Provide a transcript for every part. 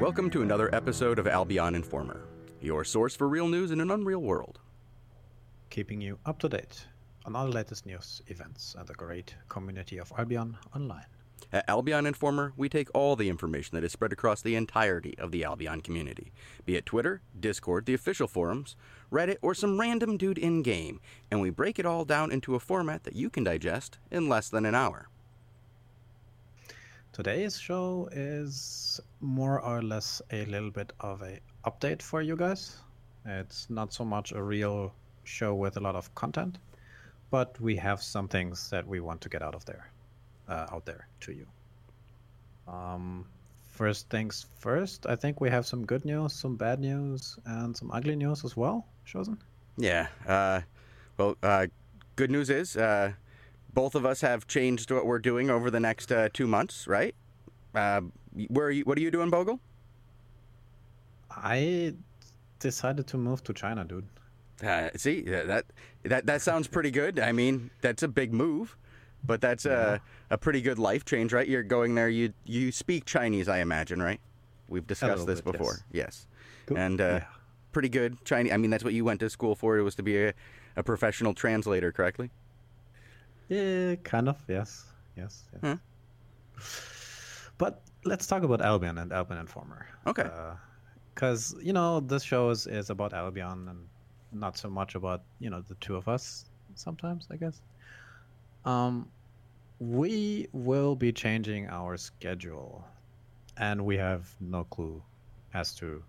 Welcome to another episode of Albion Informer, your source for real news in an unreal world. Keeping you up to date on all the latest news, events, and the great community of Albion online. At Albion Informer, we take all the information that is spread across the entirety of the Albion community, be it Twitter, Discord, the official forums, Reddit, or some random dude in game, and we break it all down into a format that you can digest in less than an hour. Today's show is more or less a little bit of a update for you guys. It's not so much a real show with a lot of content, but we have some things that we want to get out of there, uh, out there to you. Um, first things first, I think we have some good news, some bad news, and some ugly news as well. Chosen. Yeah. Uh, well, uh, good news is uh, both of us have changed what we're doing over the next uh, two months, right? Where are you, what are you doing, Bogle? I decided to move to China, dude. Uh, see that that that sounds pretty good. I mean, that's a big move, but that's a a pretty good life change, right? You're going there. You you speak Chinese, I imagine, right? We've discussed this bit, before. Yes, Cool. and uh, Yeah. pretty good Chinese. I mean, that's what you went to school for. It was to be a, a professional translator, correctly? Yeah, kind of. Yes, yes. yes. Hmm. But let's talk about Albion and Albion Informer. Okay. Because you know this show is, is about Albion and not so much about you know the two of us. Sometimes I guess. Um, we will be changing our schedule, and we have no clue as to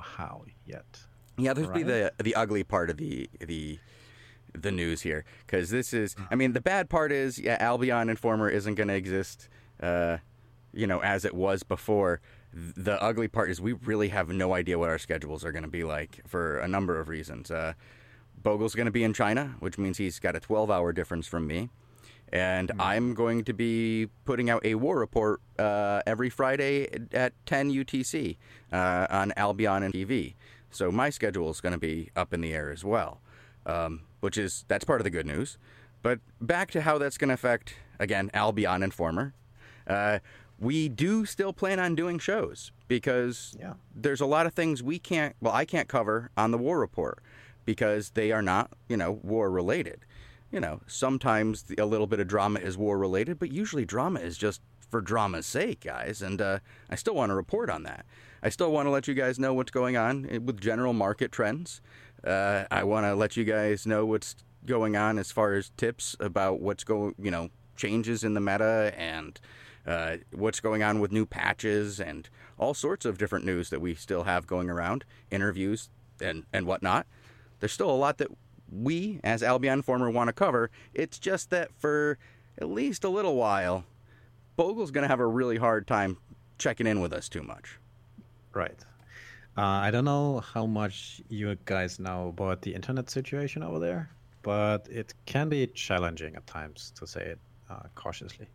how yet. Yeah, there's be the the ugly part of the the the news here because this is. I mean, the bad part is yeah, Albion Informer isn't going to exist, uh, you know, as it was before. The ugly part is we really have no idea what our schedules are going to be like for a number of reasons. Uh, Bogle's going to be in China, which means he's got a 12 hour difference from me. And I'm going to be putting out a war report uh, every Friday at 10 UTC uh, on Albion and TV. So my schedule is going to be up in the air as well, um, which is that's part of the good news. But back to how that's going to affect again Albion Informer. Uh, we do still plan on doing shows because Yeah. there's a lot of things we can't well I can't cover on the war report because they are not you know war related. You know sometimes a little bit of drama is war related, but usually drama is just for drama's sake, guys. And uh, I still want to report on that. I still want to let you guys know what's going on with general market trends. Uh, I want to let you guys know what's going on as far as tips about what's going, you know, changes in the meta and uh, what's going on with new patches and all sorts of different news that we still have going around, interviews and and whatnot. There's still a lot that we, as Albion Informer, want to cover. It's just that for at least a little while, Bogle's going to have a really hard time checking in with us too much. Right. Uh, I don't know how much you guys know about the internet situation over there, but it can be challenging at times, to say it uh, cautiously.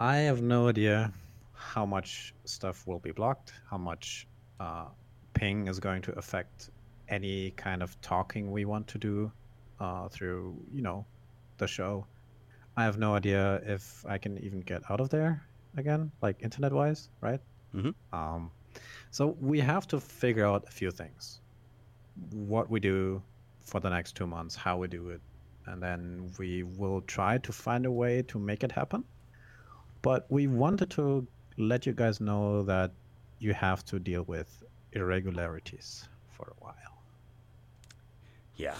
I have no idea how much stuff will be blocked, how much uh, ping is going to affect any kind of talking we want to do uh, through, you know, the show. I have no idea if I can even get out of there again, like internet wise, right? Mhm. Um, so we have to figure out a few things. What we do for the next two months, how we do it, and then we will try to find a way to make it happen. But we wanted to let you guys know that you have to deal with irregularities for a while. Yeah,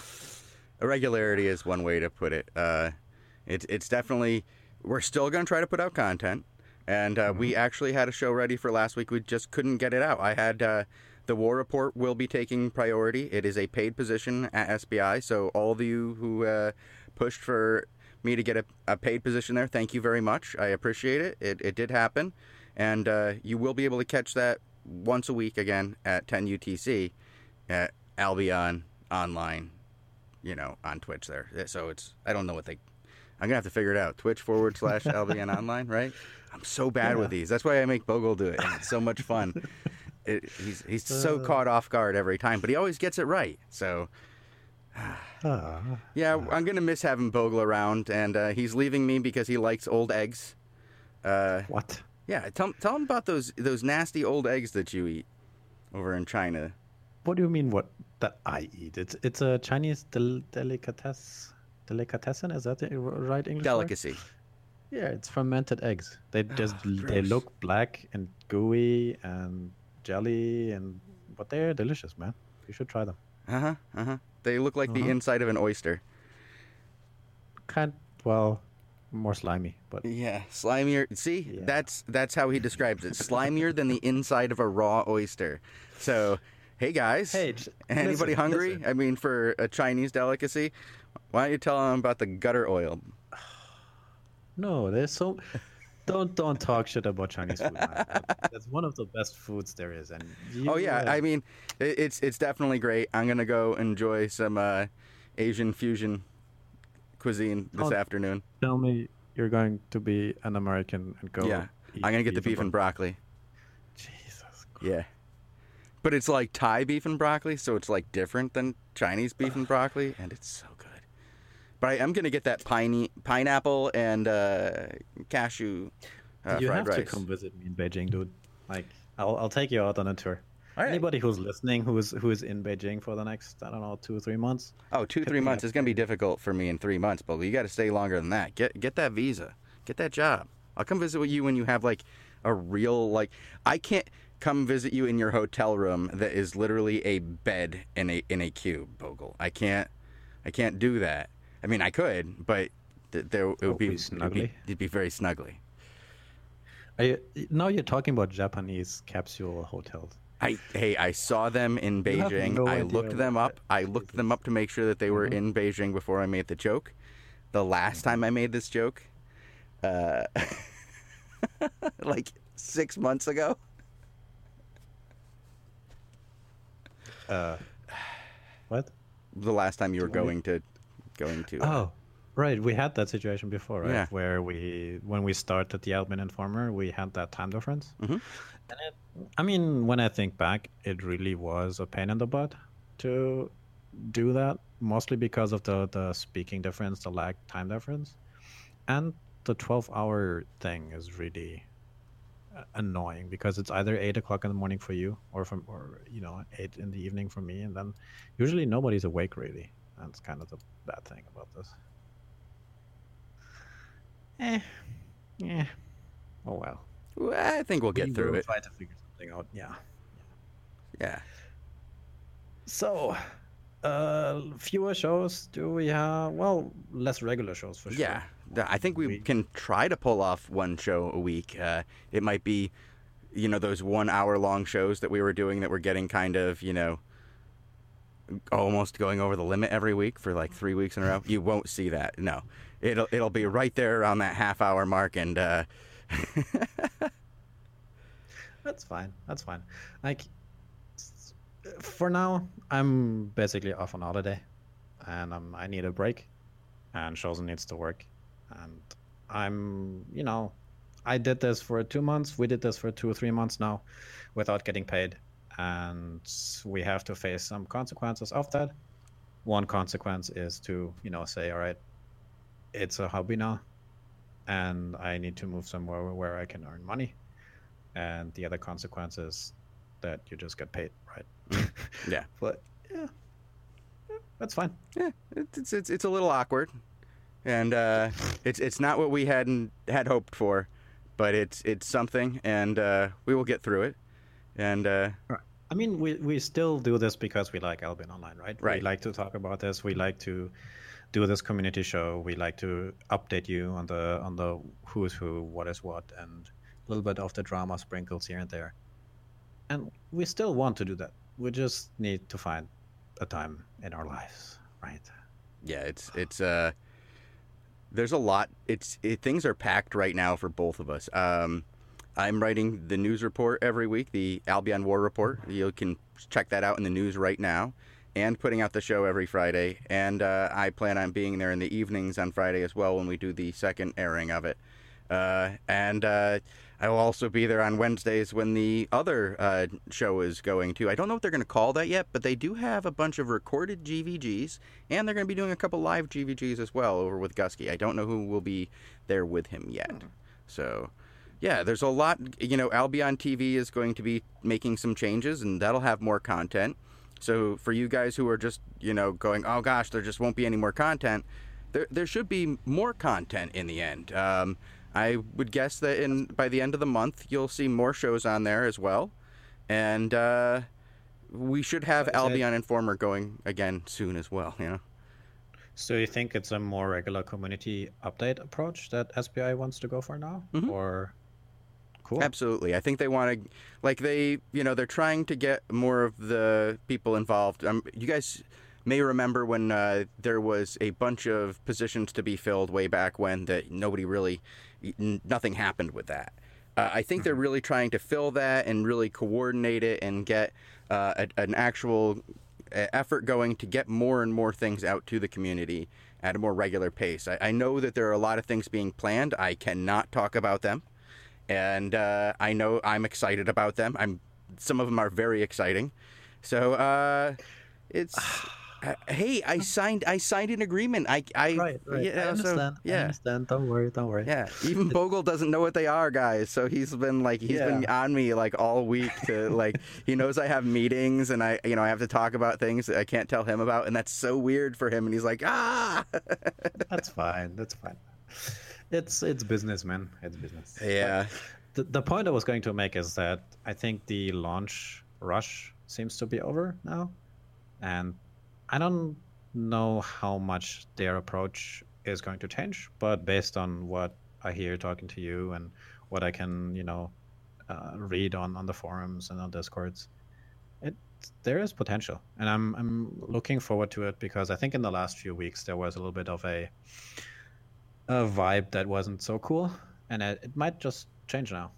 irregularity is one way to put it. Uh, it's it's definitely we're still going to try to put out content, and uh, we actually had a show ready for last week. We just couldn't get it out. I had uh, the war report will be taking priority. It is a paid position at SBI, so all of you who uh, pushed for me to get a, a paid position there, thank you very much. I appreciate it. It it did happen, and uh, you will be able to catch that once a week again at 10 UTC at Albion online you know, on Twitch there. So it's I don't know what they. I'm gonna have to figure it out. Twitch forward slash Albion online, right? I'm so bad with these. That's why I make Bogle do it. And it's so much fun. It, he's he's so caught off guard every time, but he always gets it right. So Ah, yeah, I'm gonna miss having Bogle around, and uh, he's leaving me because he likes old eggs. Uh, what? Yeah, tell tell them about those those nasty old eggs that you eat over in China. What do you mean? What that I eat? It's it's a Chinese del- delicatesse. Delicatessen is that the right English? word? Delicacy. Yeah, it's fermented eggs. They just they look black and gooey and jelly and but they're delicious, man. You should try them. Uh huh. Uh huh. They look like the Uh-huh. inside of an oyster. Kind well, more slimy, but Yeah, slimier. See, Yeah. that's that's how he describes it. Slimier than the inside of a raw oyster. So, hey guys, Hey, j- anybody listen, hungry? listen. I mean, for a Chinese delicacy, why don't you tell them about the gutter oil? no, there's so don't don't talk shit about Chinese food. That's one of the best foods there is, and you, Oh yeah, uh, I mean, it, it's it's definitely great. I'm gonna go enjoy some uh, Asian fusion cuisine this Oh. afternoon. tell me you're going to be an American and go. Yeah, I'm gonna get the beef and bro- broccoli. Jesus. Yeah. But it's like Thai beef and broccoli, so it's like different than Chinese beef and broccoli, and it's so. But I am gonna get that piney, pineapple and uh, cashew uh, you have rice. to come visit me in Beijing, dude. Like, I'll I'll take you out on a tour. Right. Anybody who's listening, who is who is in Beijing for the next I don't know two or three months, Oh, two, three months is gonna be difficult for me in three months, but you got to stay longer than that. Get get that visa, get that job. I'll come visit with you when you have like a real like. I can't come visit you in your hotel room that is literally a bed in a in a cube, Bogle. I can't, I can't do that. I mean, I could, but th- there it would be, be it'd be it'd be very snuggly. are you, now you're talking about Japanese capsule hotels. I hey, I saw them in Beijing. no I looked them up. I looked them up to make sure that they were Mhm. in Beijing before I made the joke. The last time I made this joke, uh, like six months ago. Uh, what? The last time you were What do you- going to, going to. uh, Oh, right. We had that situation before, right? Yeah. Where we, when we started the Albion Informer, we had that time difference. Mhm. And it, I mean, when I think back, it really was a pain in the butt to do that, mostly because of the the speaking difference, the lag time difference, and the 12 hour thing is really uh, annoying because it's either eight o'clock in the morning for you or from or you know eight in the evening for me and then usually nobody's awake really that's kind of the bad thing about this eh yeah oh well well, I think we'll get We through it. try to figure something out yeah Yeah. so uh fewer shows do we have well less regular shows for sure Yeah. I think we, We- can try to pull off one show a week. Uh, it might be, you know, those one hour long shows that we were doing that were getting kind of, you know, almost going over the limit every week for like three weeks in a row. You won't see that. No, it'll it'll be right there around that half hour mark, and uh, That's fine. That's fine. Like, for now, I'm basically off on holiday, and um, I need a break, and Chosen needs to work, and I'm, you know, I did this for two months. We did this for two or three months now, without getting paid, and we have to face some consequences of that. One consequence is to, you know, say, all right, it's a hobby now, and I need to move somewhere where I can earn money and the other consequence is that you just get paid, right? yeah, But yeah, yeah, that's fine. yeah, it's it's it's a little awkward, and uh, it's it's not what we had had hoped for, but it's it's something, and uh, we will get through it, and uh, I mean, we we still do this because we like Albion Online, right? Right. We like to talk about this. We like to do this community show. We like to update you on the on the who is who, what is what, and a little bit of the drama sprinkles here and there. And we still want to do that. We just need to find a time in our lives, right? yeah, it's it's uh, there's a lot. It's it, things are packed right now for both of us. Um, I'm writing the news report every week, the Albion War Report. You can check that out in the news right now, and putting out the show every Friday. And uh, I plan on being there in the evenings on Friday as well when we do the second airing of it. Uh, and uh, I will also be there on Wednesdays when the other uh, show is going to. I don't know what they're going to call that yet, but they do have a bunch of recorded GVGs, and they're going to be doing a couple live GVGs as well over with Gusky. I don't know who will be there with him yet. So, yeah, there's a lot. You know, Albion TV is going to be making some changes, and that'll have more content. So for you guys who are just you know going, oh gosh, there just won't be any more content. There there should be more content in the end. Um, I would guess that in by the end of the month you'll see more shows on there as well, and uh, we should have is it- Albion Informer going again soon as well. You know. So you think it's a more regular community update approach that SBI wants to go for now, Mhm. or cool? Absolutely. I think they want to, like, they, you know, they're trying to get more of the people involved. Um, you guys may remember when uh, there was a bunch of positions to be filled way back when that nobody really, n- nothing happened with that. Uh, I think they're really trying to fill that and really coordinate it and get uh, a, an actual effort going to get more and more things out to the community at a more regular pace. I, I know that there are a lot of things being planned. I cannot talk about them and uh, I know I'm excited about them. I'm some of them are very exciting. So uh, it's uh, hey, I signed I signed an agreement. I I yeah, so- yeah. I understand. Don't worry. Don't worry. Yeah, even Bogle doesn't know what they are, guys. So he's been like he's been on me like all week to like he knows I have meetings and I you know I have to talk about things that I can't tell him about and that's so weird for him and he's like ah That's fine. That's fine. It's it's business, man. It's business. yeah The, the point I was going to make is that I think the launch rush seems to be over now, and I don't know how much their approach is going to change. But based on what I hear talking to you and what I can, you know, uh, read on on the forums and on discords, it there is potential, and I'm I'm looking forward to it because I think in the last few weeks there was a little bit of a a vibe that wasn't so cool, and it, it might just change now.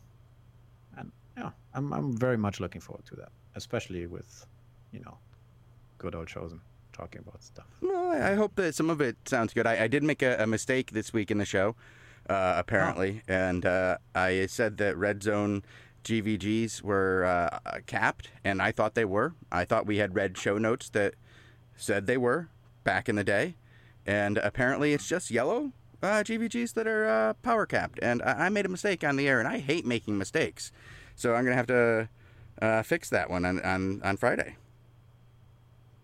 And yeah, I'm I'm very much looking forward to that, especially with, you know, good old chosen talking about stuff. No, I hope that some of it sounds good. I, I did make a, a mistake this week in the show, uh, apparently, and uh, I said that red zone GVGs were uh, capped, and I thought they were. I thought we had red show notes that said they were back in the day, and apparently it's just yellow uh, GVGs that are uh, power capped. And I, I made a mistake on the air, and I hate making mistakes, so I'm gonna have to uh, fix that one on on, on Friday.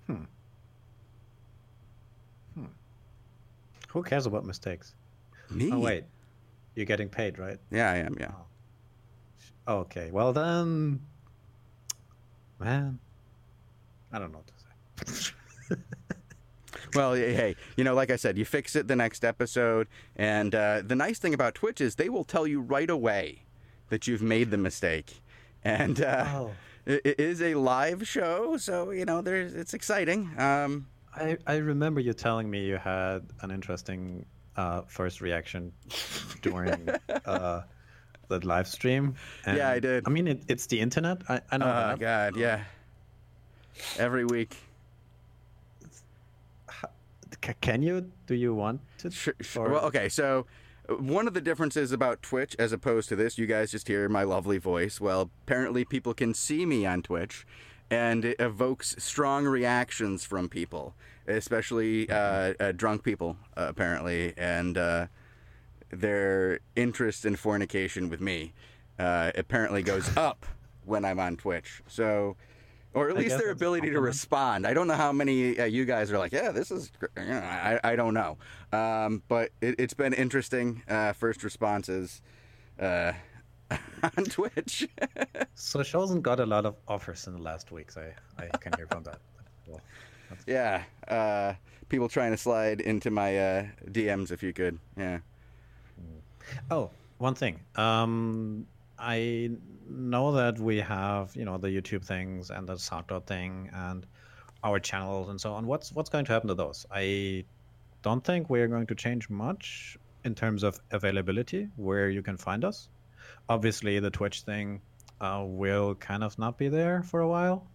Hmm. Hmm. Who cares about mistakes? Me? Oh wait, you're getting paid, right? Yeah, I am. Yeah. Oh. Okay, well then, man, I don't know what to say. Well, hey, you know, like I said, you fix it the next episode. And uh, the nice thing about Twitch is they will tell you right away that you've made the mistake. And uh, Oh. it, is a live show, so you know, there's it's exciting. Um, I, I remember you telling me you had an interesting uh, first reaction during uh, the live stream. Yeah, I did. I mean, it, it's the internet. I, I know oh that. God, yeah. Every week. C- can you? Do you want to? Sure, sure. Well, okay, so uh, one of the differences about Twitch as opposed to this, you guys just hear my lovely voice. Well, apparently people can see me on Twitch, and it evokes strong reactions from people, especially uh, uh, drunk people, uh, apparently, and uh, their interest in fornication with me uh, apparently goes up when I'm on Twitch. So. Or at I least their ability to respond. I don't know how many uh, you guys are like, yeah, this is. You know, I I don't know, um, but it, it's been interesting. Uh, first responses uh, on Twitch. So Chosen got a lot of offers in the last weeks. I, I can hear from that. Well, yeah, uh, people trying to slide into my uh, DMs if you could. Yeah. Oh, one thing. Um, I know that we have, you know, the YouTube things and the SoundCloud thing and our channels and so on. What's what's going to happen to those? I don't think we're going to change much in terms of availability where you can find us. Obviously, the Twitch thing uh, will kind of not be there for a while.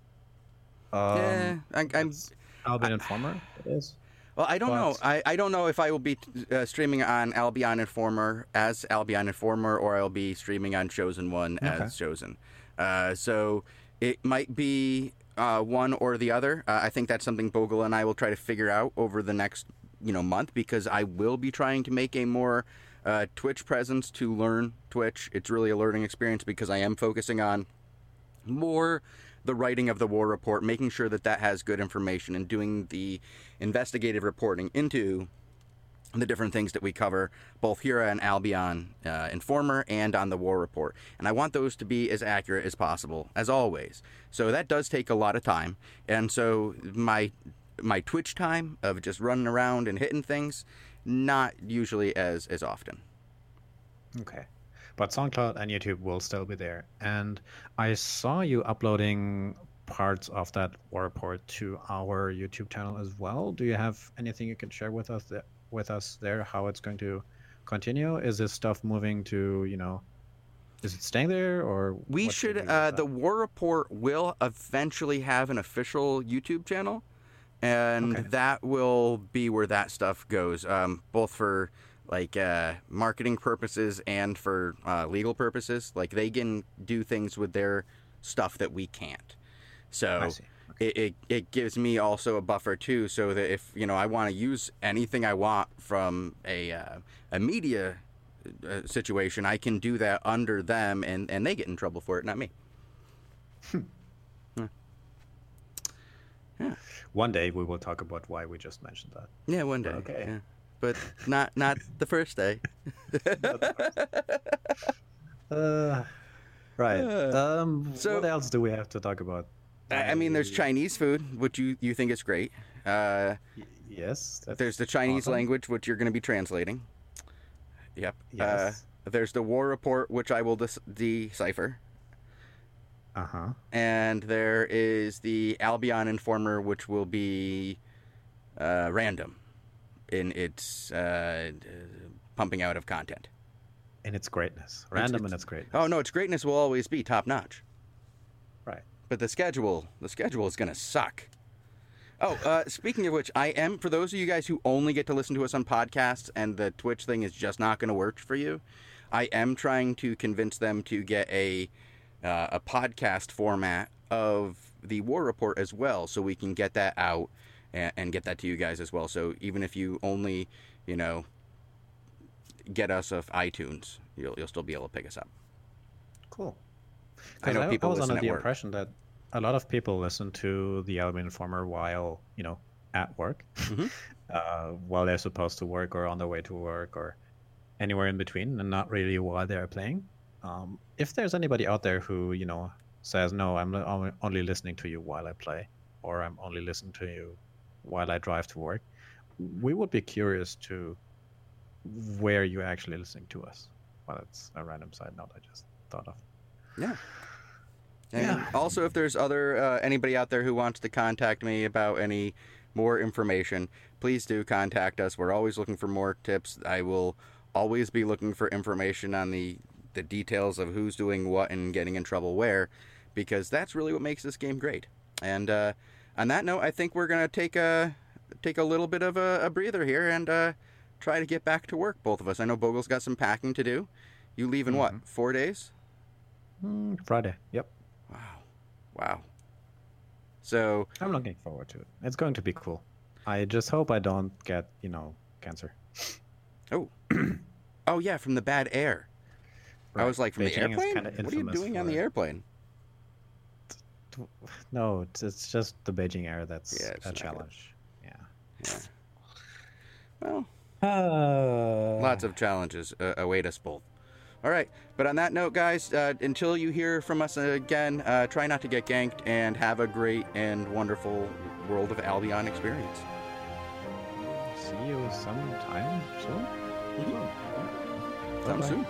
Um, yeah, I, I'm. it's Albion Informer. It is. Well, I don't know. I, I don't know if I will be uh, streaming on Albion Informer as Albion Informer or I'll be streaming on Chosen One Okay. as Chosen. Uh, so it might be uh, one or the other. Uh, I think that's something Bogle and I will try to figure out over the next you know month because I will be trying to make a more uh, Twitch presence to learn Twitch. It's really a learning experience because I am focusing on more the writing of the war report, making sure that that has good information, and doing the investigative reporting into the different things that we cover, both here on Albion uh, Informer and on the War Report. And I want those to be as accurate as possible, as always. So that does take a lot of time. And so my my Twitch time of just running around and hitting things, not usually as as often. Okay. But SoundCloud and YouTube will still be there. And I saw you uploading parts of that war report to our YouTube channel as well. Do you have anything you can share with us there, with us there? How it's going to continue? Is this stuff moving to you know? Is it staying there or We should. Uh, the? War Report will eventually have an official YouTube channel, and Okay. that will be where that stuff goes, um, both for like uh, marketing purposes and for uh, legal purposes. Like they can do things with their stuff that we can't. So see. it, it, it gives me also a buffer too, so that if you know I want to use anything I want from a uh, a media uh, situation, I can do that under them, and and they get in trouble for it, not me. Yeah. One day we will talk about why we just mentioned that. Yeah, one day. Okay. yeah. But not not the first day. Uh, right. Uh, um, so- what else do we have to talk about? I, I mean, there's Chinese food, which you you think is great. Uh, Yes. There's the Chinese awesome. language, which you're going to be translating. Yep. Yes. Uh, there's the war report, which I will dis- decipher. Uh huh. and there is the Albion Informer, which will be uh, random in its uh, pumping out of content. In its greatness, random it's- in its greatness. Oh no, its greatness will always be top notch, Right. but the schedule, the schedule is going to suck. Oh, uh, speaking of which, I am for those of you guys who only get to listen to us on podcasts and the Twitch thing is just not going to work for you. I am trying to convince them to get a uh, a podcast format of the war report as well, so we can get that out and, and get that to you guys as well. So even if you only, you know, get us off iTunes, you'll you'll still be able to pick us up. Cool. I know 'Cause people I was under the work. impression that a lot of people listen to the Albion Informer while you know at work, Mhm. uh, while they're supposed to work or on their way to work or anywhere in between, and not really while they're playing. Um, if there's anybody out there who you know says no, I'm only listening to you while I play, or I'm only listening to you while I drive to work, we would be curious to where you're actually listening to us. Well, it's a random side note I just thought of. Yeah. And Yeah. Also, if there's other uh, anybody out there who wants to contact me about any more information, please do contact us. We're always looking for more tips. I will always be looking for information on the the details of who's doing what and getting in trouble where, because that's really what makes this game great. And uh, on that note, I think we're gonna take a take a little bit of a, a breather here and uh, try to get back to work. Both of us. I know Bogle's got some packing to do. You leave in what? Four days? Mm, Friday. Yep. Wow. Wow. So, I'm looking forward to it. It's going to be cool. I just hope I don't get, you know, cancer. oh. oh, yeah, from the bad air. I was like, from the Beijing is airplane? What are you doing on the airplane? No, it's, it's just the Beijing air that's Yeah, a not good. challenge. Yeah. Yeah. Well, Uh, lots of challenges uh, await us both. All right. But on that note, guys, uh, until you hear from us again, uh, try not to get ganked and have a great and wonderful World of Albion experience. See you sometime soon. Mhm. Soon. Soon.